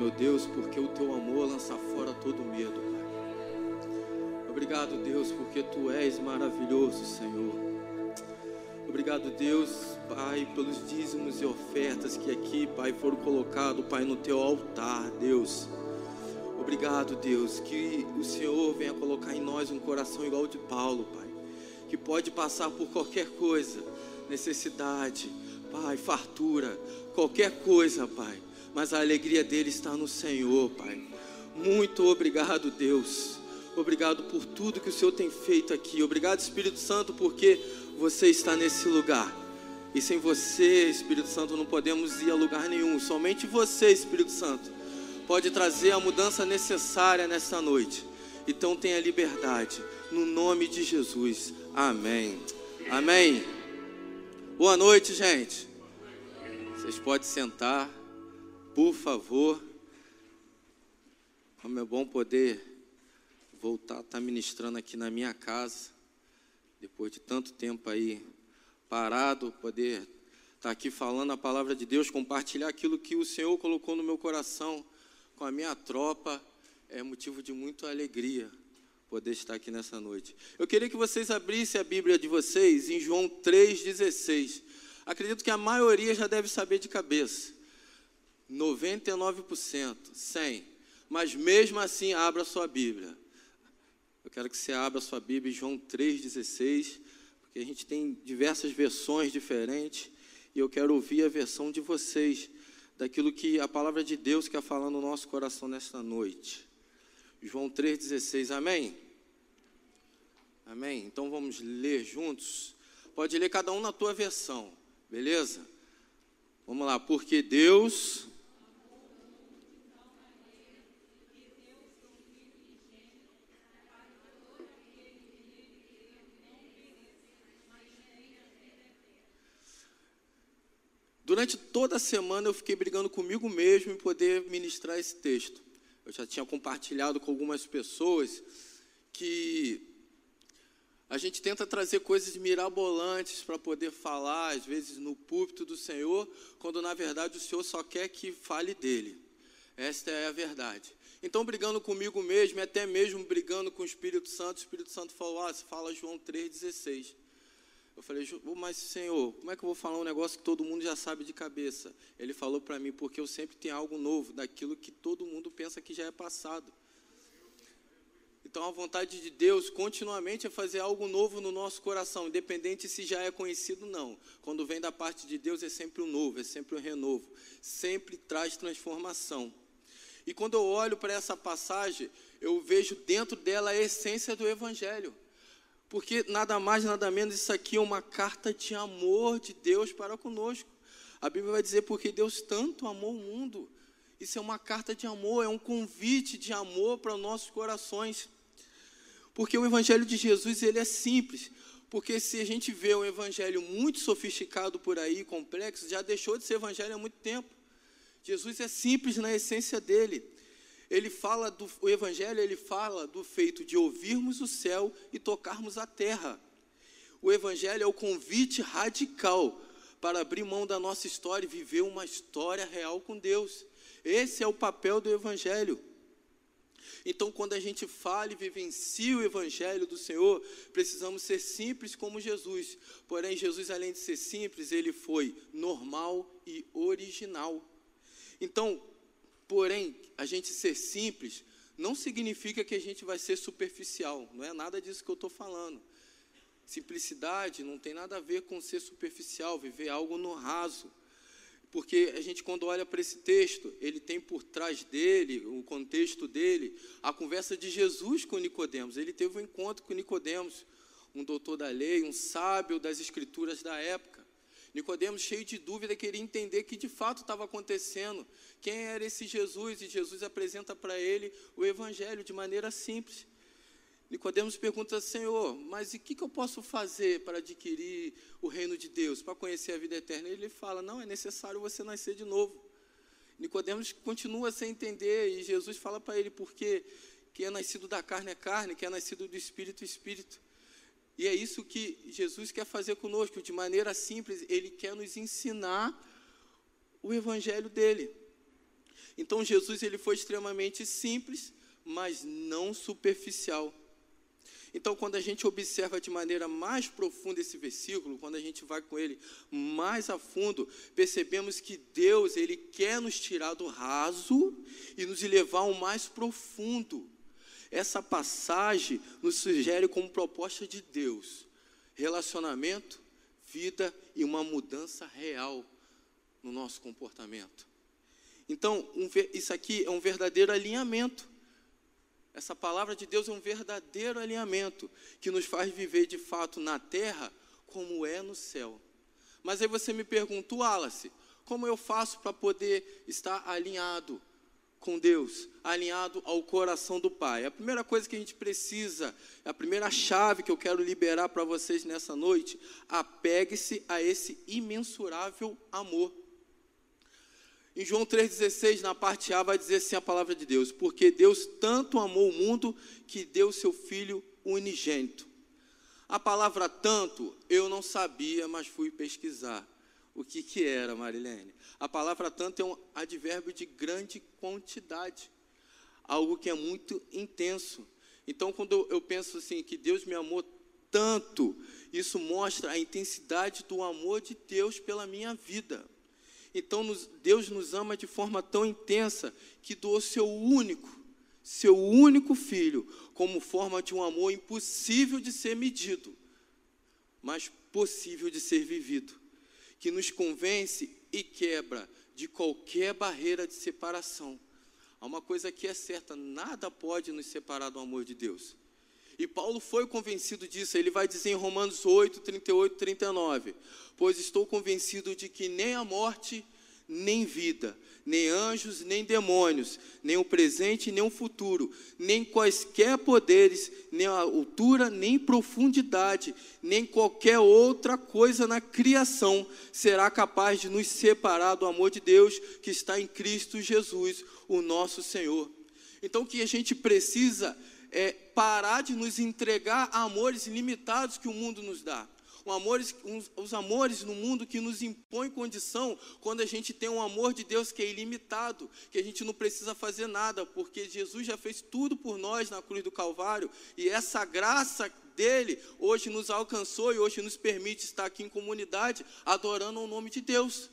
meu Deus, porque o teu amor lança fora todo medo, Pai. Obrigado, Deus, porque tu és maravilhoso, Senhor. Obrigado, Deus, Pai, pelos dízimos e ofertas que aqui, Pai, foram colocados, Pai, no teu altar, Deus. Obrigado, Deus, que o Senhor venha colocar em nós um coração igual ao de Paulo, Pai, que pode passar por qualquer coisa, necessidade, Pai, fartura, qualquer coisa, Pai, mas a alegria dele está no Senhor, Pai. Muito obrigado, Deus. Obrigado por tudo que o Senhor tem feito aqui. Obrigado, Espírito Santo, porque você está nesse lugar. E sem você, Espírito Santo, não podemos ir a lugar nenhum. Somente você, Espírito Santo, pode trazer a mudança necessária nessa noite. Então tenha liberdade. No nome de Jesus. Amém. Amém. Boa noite, gente. Vocês podem sentar, por favor. Como é bom poder voltar a estar ministrando aqui na minha casa, depois de tanto tempo aí parado, poder estar aqui falando a palavra de Deus, compartilhar aquilo que o Senhor colocou no meu coração com a minha tropa, é motivo de muita alegria poder estar aqui nessa noite. Eu queria que vocês abrissem a Bíblia de vocês em João 3,16. Acredito que a maioria já deve saber de cabeça. 99%, 100. Mas mesmo assim, abra sua Bíblia. Eu quero que você abra sua Bíblia em João 3,16, porque a gente tem diversas versões diferentes, e eu quero ouvir a versão de vocês, daquilo que a palavra de Deus quer falar no nosso coração nesta noite. João 3,16, amém? Amém? Então vamos ler juntos. Pode ler cada um na tua versão. Beleza? Vamos lá, porque Deus. Durante toda a semana eu fiquei brigando comigo mesmo em poder ministrar esse texto. Eu já tinha compartilhado com algumas pessoas que a gente tenta trazer coisas mirabolantes para poder falar, às vezes, no púlpito do Senhor, quando na verdade o Senhor só quer que fale dele. Esta é a verdade. Então, brigando comigo mesmo, até mesmo brigando com o Espírito Santo, o Espírito Santo falou: Ah, fala João 3,16. Eu falei, mas Senhor, como é que eu vou falar um negócio que todo mundo já sabe de cabeça? Ele falou para mim, porque eu sempre tenho algo novo, daquilo que todo mundo pensa que já é passado. Então, a vontade de Deus continuamente é fazer algo novo no nosso coração, independente se já é conhecido ou não. Quando vem da parte de Deus, é sempre o um novo, é sempre o um renovo, sempre traz transformação. E quando eu olho para essa passagem, eu vejo dentro dela a essência do Evangelho. Porque nada mais, nada menos, isso aqui é uma carta de amor de Deus para conosco. A Bíblia vai dizer, porque Deus tanto amou o mundo. Isso é uma carta de amor, é um convite de amor para os nossos corações. Porque o evangelho de Jesus, ele é simples. Porque se a gente vê um evangelho muito sofisticado por aí, complexo, já deixou de ser evangelho há muito tempo. Jesus é simples na essência dele. Ele fala do o evangelho, ele fala do feito de ouvirmos o céu e tocarmos a terra. O evangelho é o convite radical para abrir mão da nossa história e viver uma história real com Deus. Esse é o papel do evangelho. Então, quando a gente fala e vivencia o Evangelho do Senhor, precisamos ser simples como Jesus. Porém, Jesus, além de ser simples, ele foi normal e original. Então, porém, a gente ser simples não significa que a gente vai ser superficial. Não é nada disso que eu estou falando. Simplicidade não tem nada a ver com ser superficial, viver algo no raso. Porque a gente, quando olha para esse texto, ele tem por trás dele, o contexto dele, a conversa de Jesus com Nicodemos. Ele teve um encontro com Nicodemos, um doutor da lei, um sábio das escrituras da época. Nicodemos, cheio de dúvida, queria entender que de fato estava acontecendo. Quem era esse Jesus? E Jesus apresenta para ele o evangelho de maneira simples. Nicodemos pergunta, Senhor, mas o que, que eu posso fazer para adquirir o reino de Deus, para conhecer a vida eterna? Ele fala, não, é necessário você nascer de novo. Nicodemos continua sem entender, e Jesus fala para ele, porque quem é nascido da carne é carne, quem é nascido do Espírito é Espírito. E é isso que Jesus quer fazer conosco, de maneira simples, ele quer nos ensinar o evangelho dele. Então Jesus ele foi extremamente simples, mas não superficial. Então, quando a gente observa de maneira mais profunda esse versículo, quando a gente vai com ele mais a fundo, percebemos que Deus, ele quer nos tirar do raso e nos levar ao mais profundo. Essa passagem nos sugere como proposta de Deus relacionamento, vida e uma mudança real no nosso comportamento. Então, um, isso aqui é um verdadeiro alinhamento essa palavra de Deus é um verdadeiro alinhamento que nos faz viver de fato na terra como é no céu. Mas aí você me pergunta, Wallace, como eu faço para poder estar alinhado com Deus, alinhado ao coração do Pai? A primeira coisa que a gente precisa, a primeira chave que eu quero liberar para vocês nessa noite, apegue-se a esse imensurável amor. Em João 3,16, na parte A, vai dizer assim a palavra de Deus: Porque Deus tanto amou o mundo que deu seu Filho unigênito. A palavra tanto eu não sabia, mas fui pesquisar. O que, que era, Marilene? A palavra tanto é um advérbio de grande quantidade, algo que é muito intenso. Então, quando eu penso assim, que Deus me amou tanto, isso mostra a intensidade do amor de Deus pela minha vida. Então nos, Deus nos ama de forma tão intensa que doou seu único, seu único filho, como forma de um amor impossível de ser medido, mas possível de ser vivido, que nos convence e quebra de qualquer barreira de separação. Há uma coisa que é certa: nada pode nos separar do amor de Deus. E Paulo foi convencido disso, ele vai dizer em Romanos 8, 38, 39: Pois estou convencido de que nem a morte, nem vida, nem anjos, nem demônios, nem o presente, nem o futuro, nem quaisquer poderes, nem a altura, nem profundidade, nem qualquer outra coisa na criação será capaz de nos separar do amor de Deus que está em Cristo Jesus, o nosso Senhor. Então, o que a gente precisa é, parar de nos entregar a amores ilimitados que o mundo nos dá. Um amores, uns, os amores no mundo que nos impõe condição quando a gente tem um amor de Deus que é ilimitado, que a gente não precisa fazer nada, porque Jesus já fez tudo por nós na cruz do Calvário, e essa graça dele hoje nos alcançou e hoje nos permite estar aqui em comunidade adorando o nome de Deus.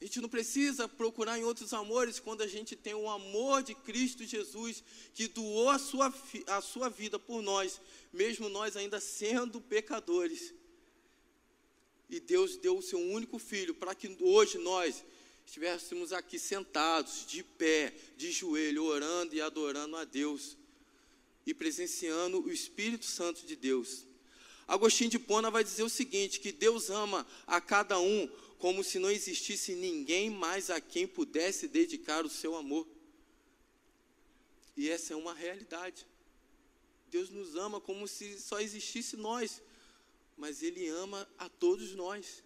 A gente não precisa procurar em outros amores quando a gente tem o amor de Cristo Jesus, que doou a sua, a sua vida por nós, mesmo nós ainda sendo pecadores. E Deus deu o seu único filho para que hoje nós estivéssemos aqui sentados, de pé, de joelho, orando e adorando a Deus e presenciando o Espírito Santo de Deus. Agostinho de Pona vai dizer o seguinte: que Deus ama a cada um como se não existisse ninguém mais a quem pudesse dedicar o seu amor. E essa é uma realidade. Deus nos ama como se só existisse nós, mas Ele ama a todos nós.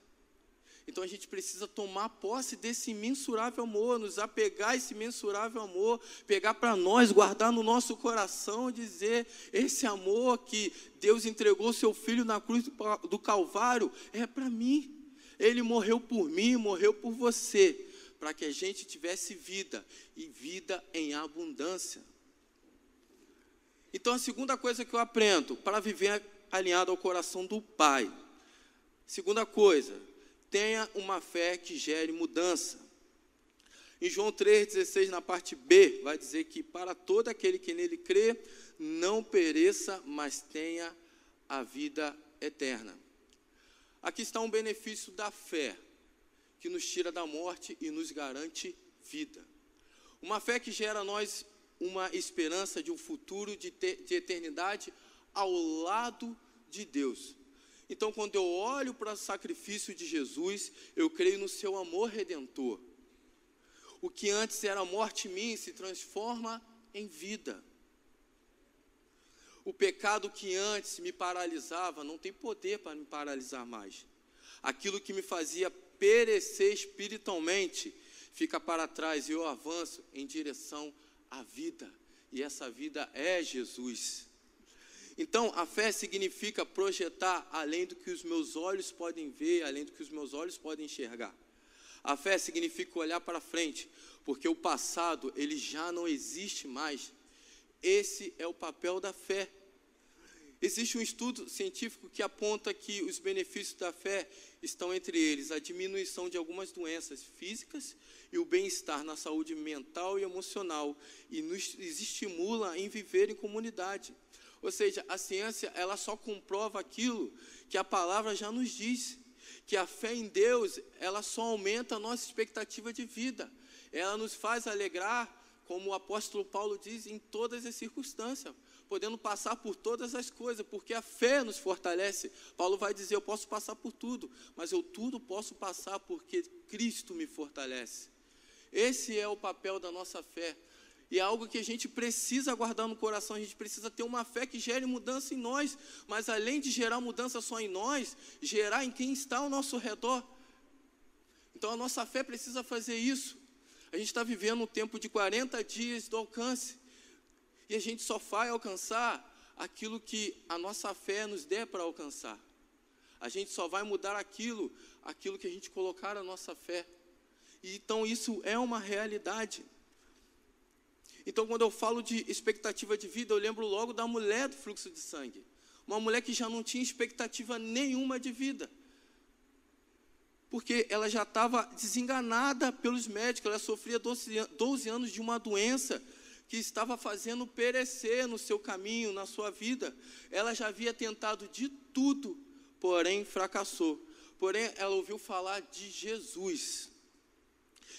Então a gente precisa tomar posse desse imensurável amor, nos apegar a esse imensurável amor, pegar para nós, guardar no nosso coração, dizer: esse amor que Deus entregou seu filho na cruz do Calvário é para mim. Ele morreu por mim, morreu por você, para que a gente tivesse vida e vida em abundância. Então, a segunda coisa que eu aprendo para viver alinhado ao coração do Pai. Segunda coisa, tenha uma fé que gere mudança. Em João 3,16, na parte B, vai dizer que para todo aquele que nele crê, não pereça, mas tenha a vida eterna. Aqui está um benefício da fé, que nos tira da morte e nos garante vida. Uma fé que gera a nós uma esperança de um futuro de, de eternidade ao lado de Deus. Então, quando eu olho para o sacrifício de Jesus, eu creio no seu amor redentor. O que antes era morte em mim se transforma em vida. O pecado que antes me paralisava não tem poder para me paralisar mais. Aquilo que me fazia perecer espiritualmente fica para trás e eu avanço em direção à vida. E essa vida é Jesus. Então, a fé significa projetar além do que os meus olhos podem ver, além do que os meus olhos podem enxergar. A fé significa olhar para frente, porque o passado ele já não existe mais. Esse é o papel da fé. Existe um estudo científico que aponta que os benefícios da fé estão entre eles a diminuição de algumas doenças físicas e o bem-estar na saúde mental e emocional e nos estimula em viver em comunidade. Ou seja, a ciência ela só comprova aquilo que a palavra já nos diz, que a fé em Deus ela só aumenta a nossa expectativa de vida. Ela nos faz alegrar, como o apóstolo Paulo diz, em todas as circunstâncias podendo passar por todas as coisas, porque a fé nos fortalece. Paulo vai dizer: Eu posso passar por tudo, mas eu tudo posso passar porque Cristo me fortalece. Esse é o papel da nossa fé. E é algo que a gente precisa guardar no coração, a gente precisa ter uma fé que gere mudança em nós, mas além de gerar mudança só em nós, gerar em quem está ao nosso redor. Então a nossa fé precisa fazer isso. A gente está vivendo um tempo de 40 dias do alcance. E a gente só vai alcançar aquilo que a nossa fé nos der para alcançar. A gente só vai mudar aquilo, aquilo que a gente colocar a nossa fé. E, então isso é uma realidade. Então quando eu falo de expectativa de vida, eu lembro logo da mulher do fluxo de sangue. Uma mulher que já não tinha expectativa nenhuma de vida. Porque ela já estava desenganada pelos médicos, ela sofria 12, 12 anos de uma doença que estava fazendo perecer no seu caminho, na sua vida. Ela já havia tentado de tudo, porém fracassou. Porém, ela ouviu falar de Jesus.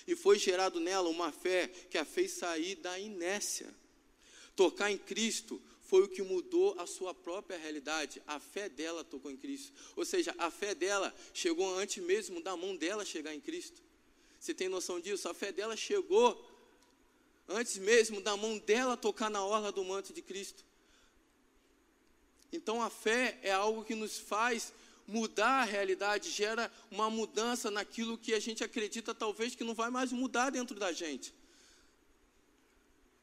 E foi gerado nela uma fé que a fez sair da inércia. Tocar em Cristo foi o que mudou a sua própria realidade. A fé dela tocou em Cristo. Ou seja, a fé dela chegou antes mesmo da mão dela chegar em Cristo. Você tem noção disso? A fé dela chegou antes mesmo da mão dela tocar na orla do manto de Cristo. Então a fé é algo que nos faz mudar a realidade, gera uma mudança naquilo que a gente acredita talvez que não vai mais mudar dentro da gente.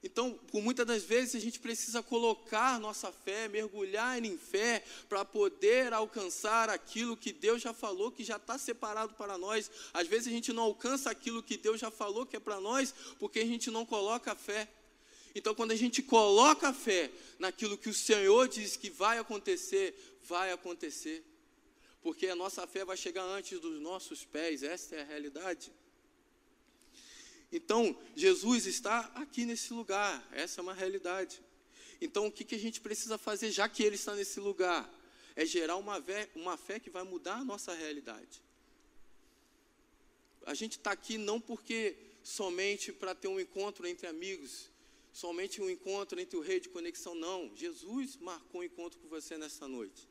Então, por muitas das vezes, a gente precisa colocar nossa fé, mergulhar em fé, para poder alcançar aquilo que Deus já falou, que já está separado para nós. Às vezes a gente não alcança aquilo que Deus já falou que é para nós, porque a gente não coloca a fé. Então, quando a gente coloca a fé naquilo que o Senhor diz que vai acontecer, vai acontecer. Porque a nossa fé vai chegar antes dos nossos pés, essa é a realidade. Então, Jesus está aqui nesse lugar, essa é uma realidade. Então, o que, que a gente precisa fazer, já que Ele está nesse lugar? É gerar uma fé, uma fé que vai mudar a nossa realidade. A gente está aqui não porque somente para ter um encontro entre amigos, somente um encontro entre o rei de conexão, não. Jesus marcou um encontro com você nessa noite.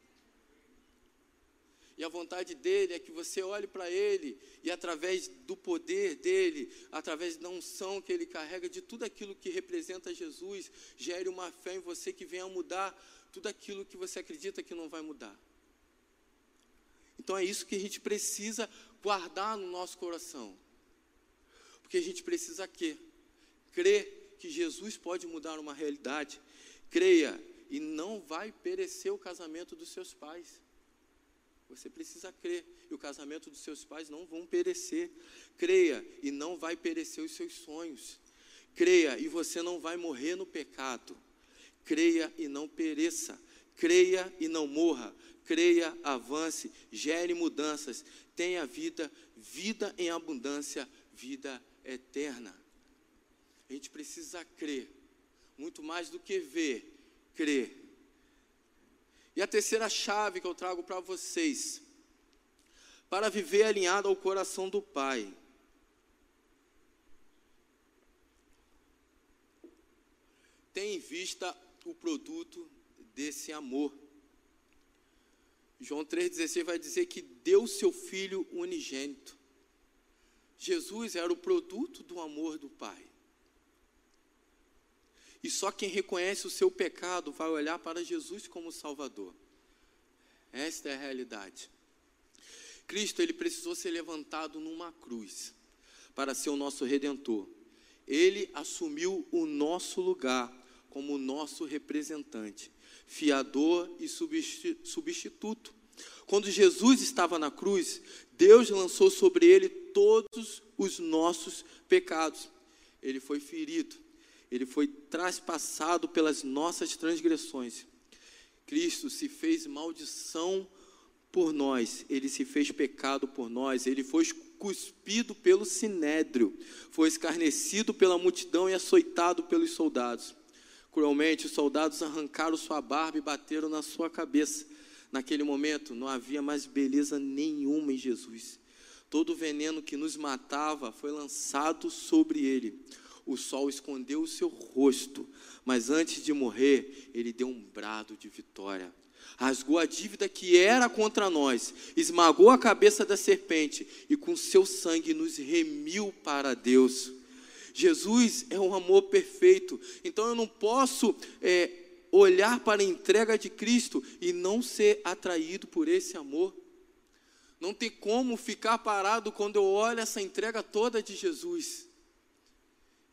E a vontade dele é que você olhe para ele e, através do poder dele, através da unção que ele carrega, de tudo aquilo que representa Jesus, gere uma fé em você que venha mudar tudo aquilo que você acredita que não vai mudar. Então é isso que a gente precisa guardar no nosso coração. Porque a gente precisa quê? Crer que Jesus pode mudar uma realidade. Creia e não vai perecer o casamento dos seus pais. Você precisa crer. E o casamento dos seus pais não vão perecer. Creia e não vai perecer os seus sonhos. Creia e você não vai morrer no pecado. Creia e não pereça. Creia e não morra. Creia, avance, gere mudanças. Tenha vida, vida em abundância, vida eterna. A gente precisa crer. Muito mais do que ver, crer e a terceira chave que eu trago para vocês, para viver alinhado ao coração do Pai. Tem em vista o produto desse amor. João 3,16 vai dizer que deu seu Filho unigênito. Jesus era o produto do amor do Pai. E só quem reconhece o seu pecado vai olhar para Jesus como Salvador. Esta é a realidade. Cristo, ele precisou ser levantado numa cruz para ser o nosso redentor. Ele assumiu o nosso lugar como nosso representante, fiador e substituto. Quando Jesus estava na cruz, Deus lançou sobre ele todos os nossos pecados. Ele foi ferido, ele foi traspassado pelas nossas transgressões. Cristo se fez maldição por nós, ele se fez pecado por nós, ele foi cuspido pelo sinédrio, foi escarnecido pela multidão e açoitado pelos soldados. Cruelmente, os soldados arrancaram sua barba e bateram na sua cabeça. Naquele momento, não havia mais beleza nenhuma em Jesus. Todo o veneno que nos matava foi lançado sobre ele. O sol escondeu o seu rosto, mas antes de morrer, ele deu um brado de vitória rasgou a dívida que era contra nós, esmagou a cabeça da serpente e com seu sangue nos remiu para Deus. Jesus é um amor perfeito, então eu não posso é, olhar para a entrega de Cristo e não ser atraído por esse amor. Não tem como ficar parado quando eu olho essa entrega toda de Jesus.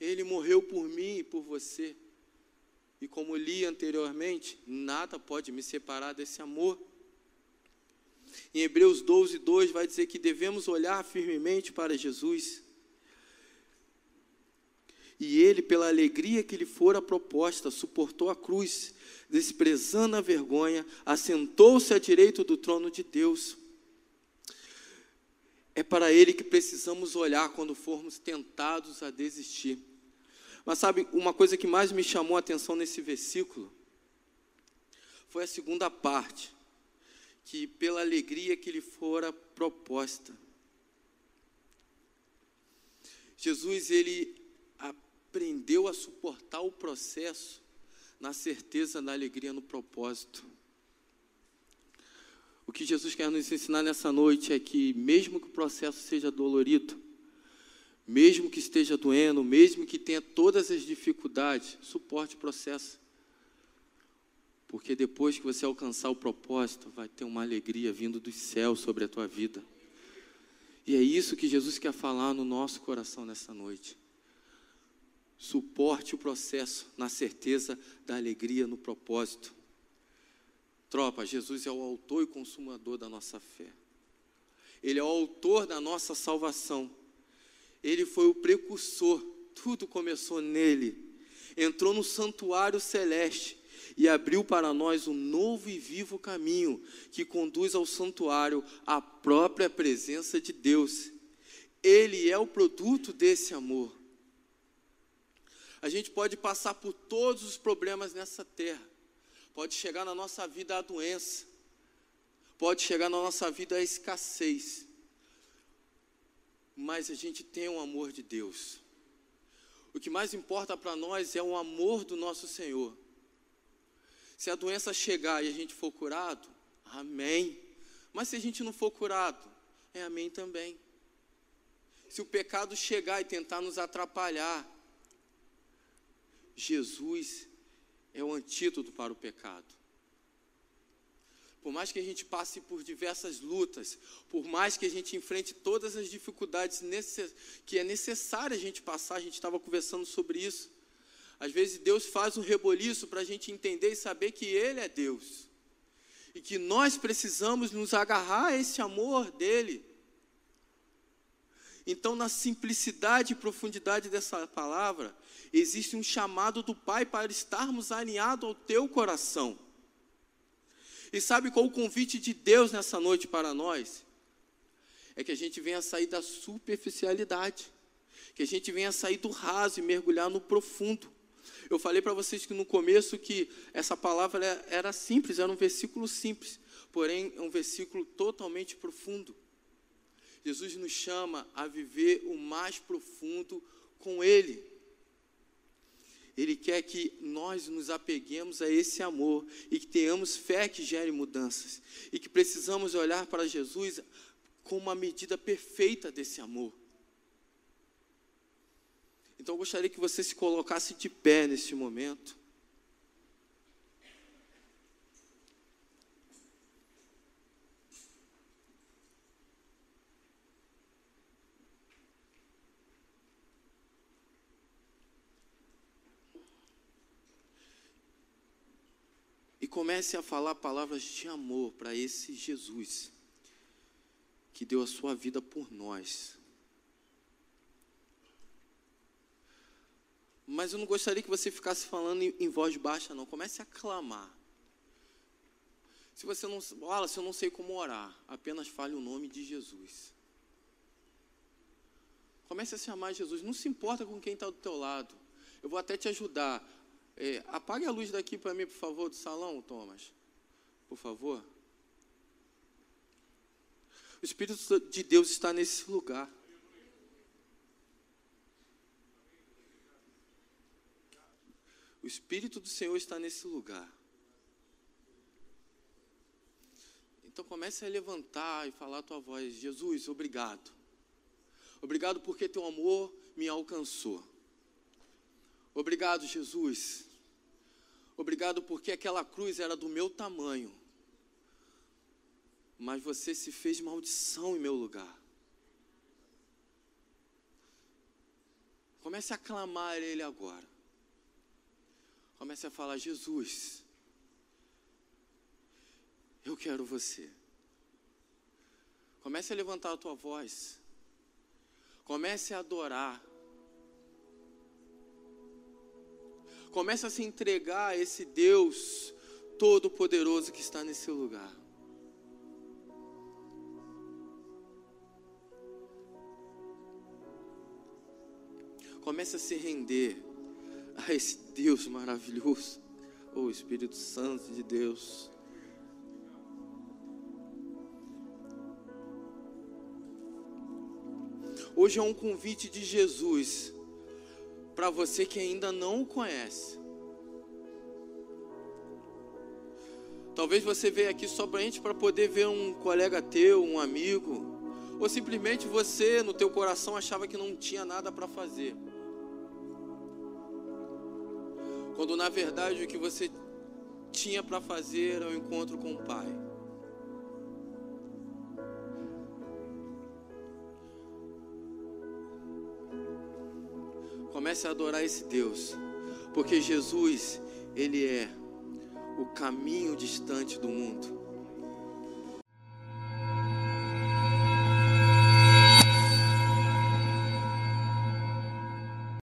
Ele morreu por mim e por você. E como li anteriormente, nada pode me separar desse amor. Em Hebreus 12, 2 vai dizer que devemos olhar firmemente para Jesus. E ele, pela alegria que lhe fora proposta, suportou a cruz, desprezando a vergonha, assentou-se à direita do trono de Deus. É para ele que precisamos olhar quando formos tentados a desistir. Mas sabe, uma coisa que mais me chamou a atenção nesse versículo foi a segunda parte, que pela alegria que lhe fora proposta. Jesus, ele aprendeu a suportar o processo na certeza da alegria no propósito. O que Jesus quer nos ensinar nessa noite é que, mesmo que o processo seja dolorido, mesmo que esteja doendo, mesmo que tenha todas as dificuldades, suporte o processo. Porque depois que você alcançar o propósito, vai ter uma alegria vindo dos céus sobre a tua vida. E é isso que Jesus quer falar no nosso coração nessa noite. Suporte o processo na certeza da alegria no propósito. Tropa, Jesus é o autor e consumador da nossa fé. Ele é o autor da nossa salvação. Ele foi o precursor, tudo começou nele. Entrou no santuário celeste e abriu para nós um novo e vivo caminho que conduz ao santuário a própria presença de Deus. Ele é o produto desse amor. A gente pode passar por todos os problemas nessa terra. Pode chegar na nossa vida a doença. Pode chegar na nossa vida a escassez mas a gente tem o amor de Deus. O que mais importa para nós é o amor do nosso Senhor. Se a doença chegar e a gente for curado, amém. Mas se a gente não for curado, é amém também. Se o pecado chegar e tentar nos atrapalhar, Jesus é o antídoto para o pecado por mais que a gente passe por diversas lutas, por mais que a gente enfrente todas as dificuldades que é necessário a gente passar, a gente estava conversando sobre isso. Às vezes Deus faz um reboliço para a gente entender e saber que Ele é Deus. E que nós precisamos nos agarrar a esse amor dEle. Então, na simplicidade e profundidade dessa palavra, existe um chamado do Pai para estarmos alinhados ao teu coração. E sabe qual o convite de Deus nessa noite para nós? É que a gente venha sair da superficialidade, que a gente venha sair do raso e mergulhar no profundo. Eu falei para vocês que no começo que essa palavra era simples, era um versículo simples, porém é um versículo totalmente profundo. Jesus nos chama a viver o mais profundo com Ele. Ele quer que nós nos apeguemos a esse amor e que tenhamos fé que gere mudanças. E que precisamos olhar para Jesus com uma medida perfeita desse amor. Então eu gostaria que você se colocasse de pé neste momento. Comece a falar palavras de amor para esse Jesus que deu a sua vida por nós. Mas eu não gostaria que você ficasse falando em, voz baixa, não. Comece a clamar. Se você não, fala, se eu não sei como orar, apenas fale o nome de Jesus. Comece a se amar Jesus. Não se importa com quem está do teu lado. Eu vou até te ajudar. É, apague a luz daqui para mim, por favor, do salão, Thomas. Por favor. O Espírito de Deus está nesse lugar. O Espírito do Senhor está nesse lugar. Então comece a levantar e falar a tua voz: Jesus, obrigado. Obrigado porque teu amor me alcançou. Obrigado, Jesus. Obrigado porque aquela cruz era do meu tamanho. Mas você se fez maldição em meu lugar. Comece a clamar Ele agora. Comece a falar: Jesus, eu quero você. Comece a levantar a tua voz. Comece a adorar. Comece a se entregar a esse Deus todo-poderoso que está nesse lugar. Comece a se render a esse Deus maravilhoso, o oh, Espírito Santo de Deus. Hoje é um convite de Jesus para você que ainda não o conhece. Talvez você veja aqui somente para poder ver um colega teu, um amigo, ou simplesmente você no teu coração achava que não tinha nada para fazer. Quando na verdade o que você tinha para fazer era o um encontro com o Pai. Comece a adorar esse Deus, porque Jesus, Ele é o caminho distante do mundo.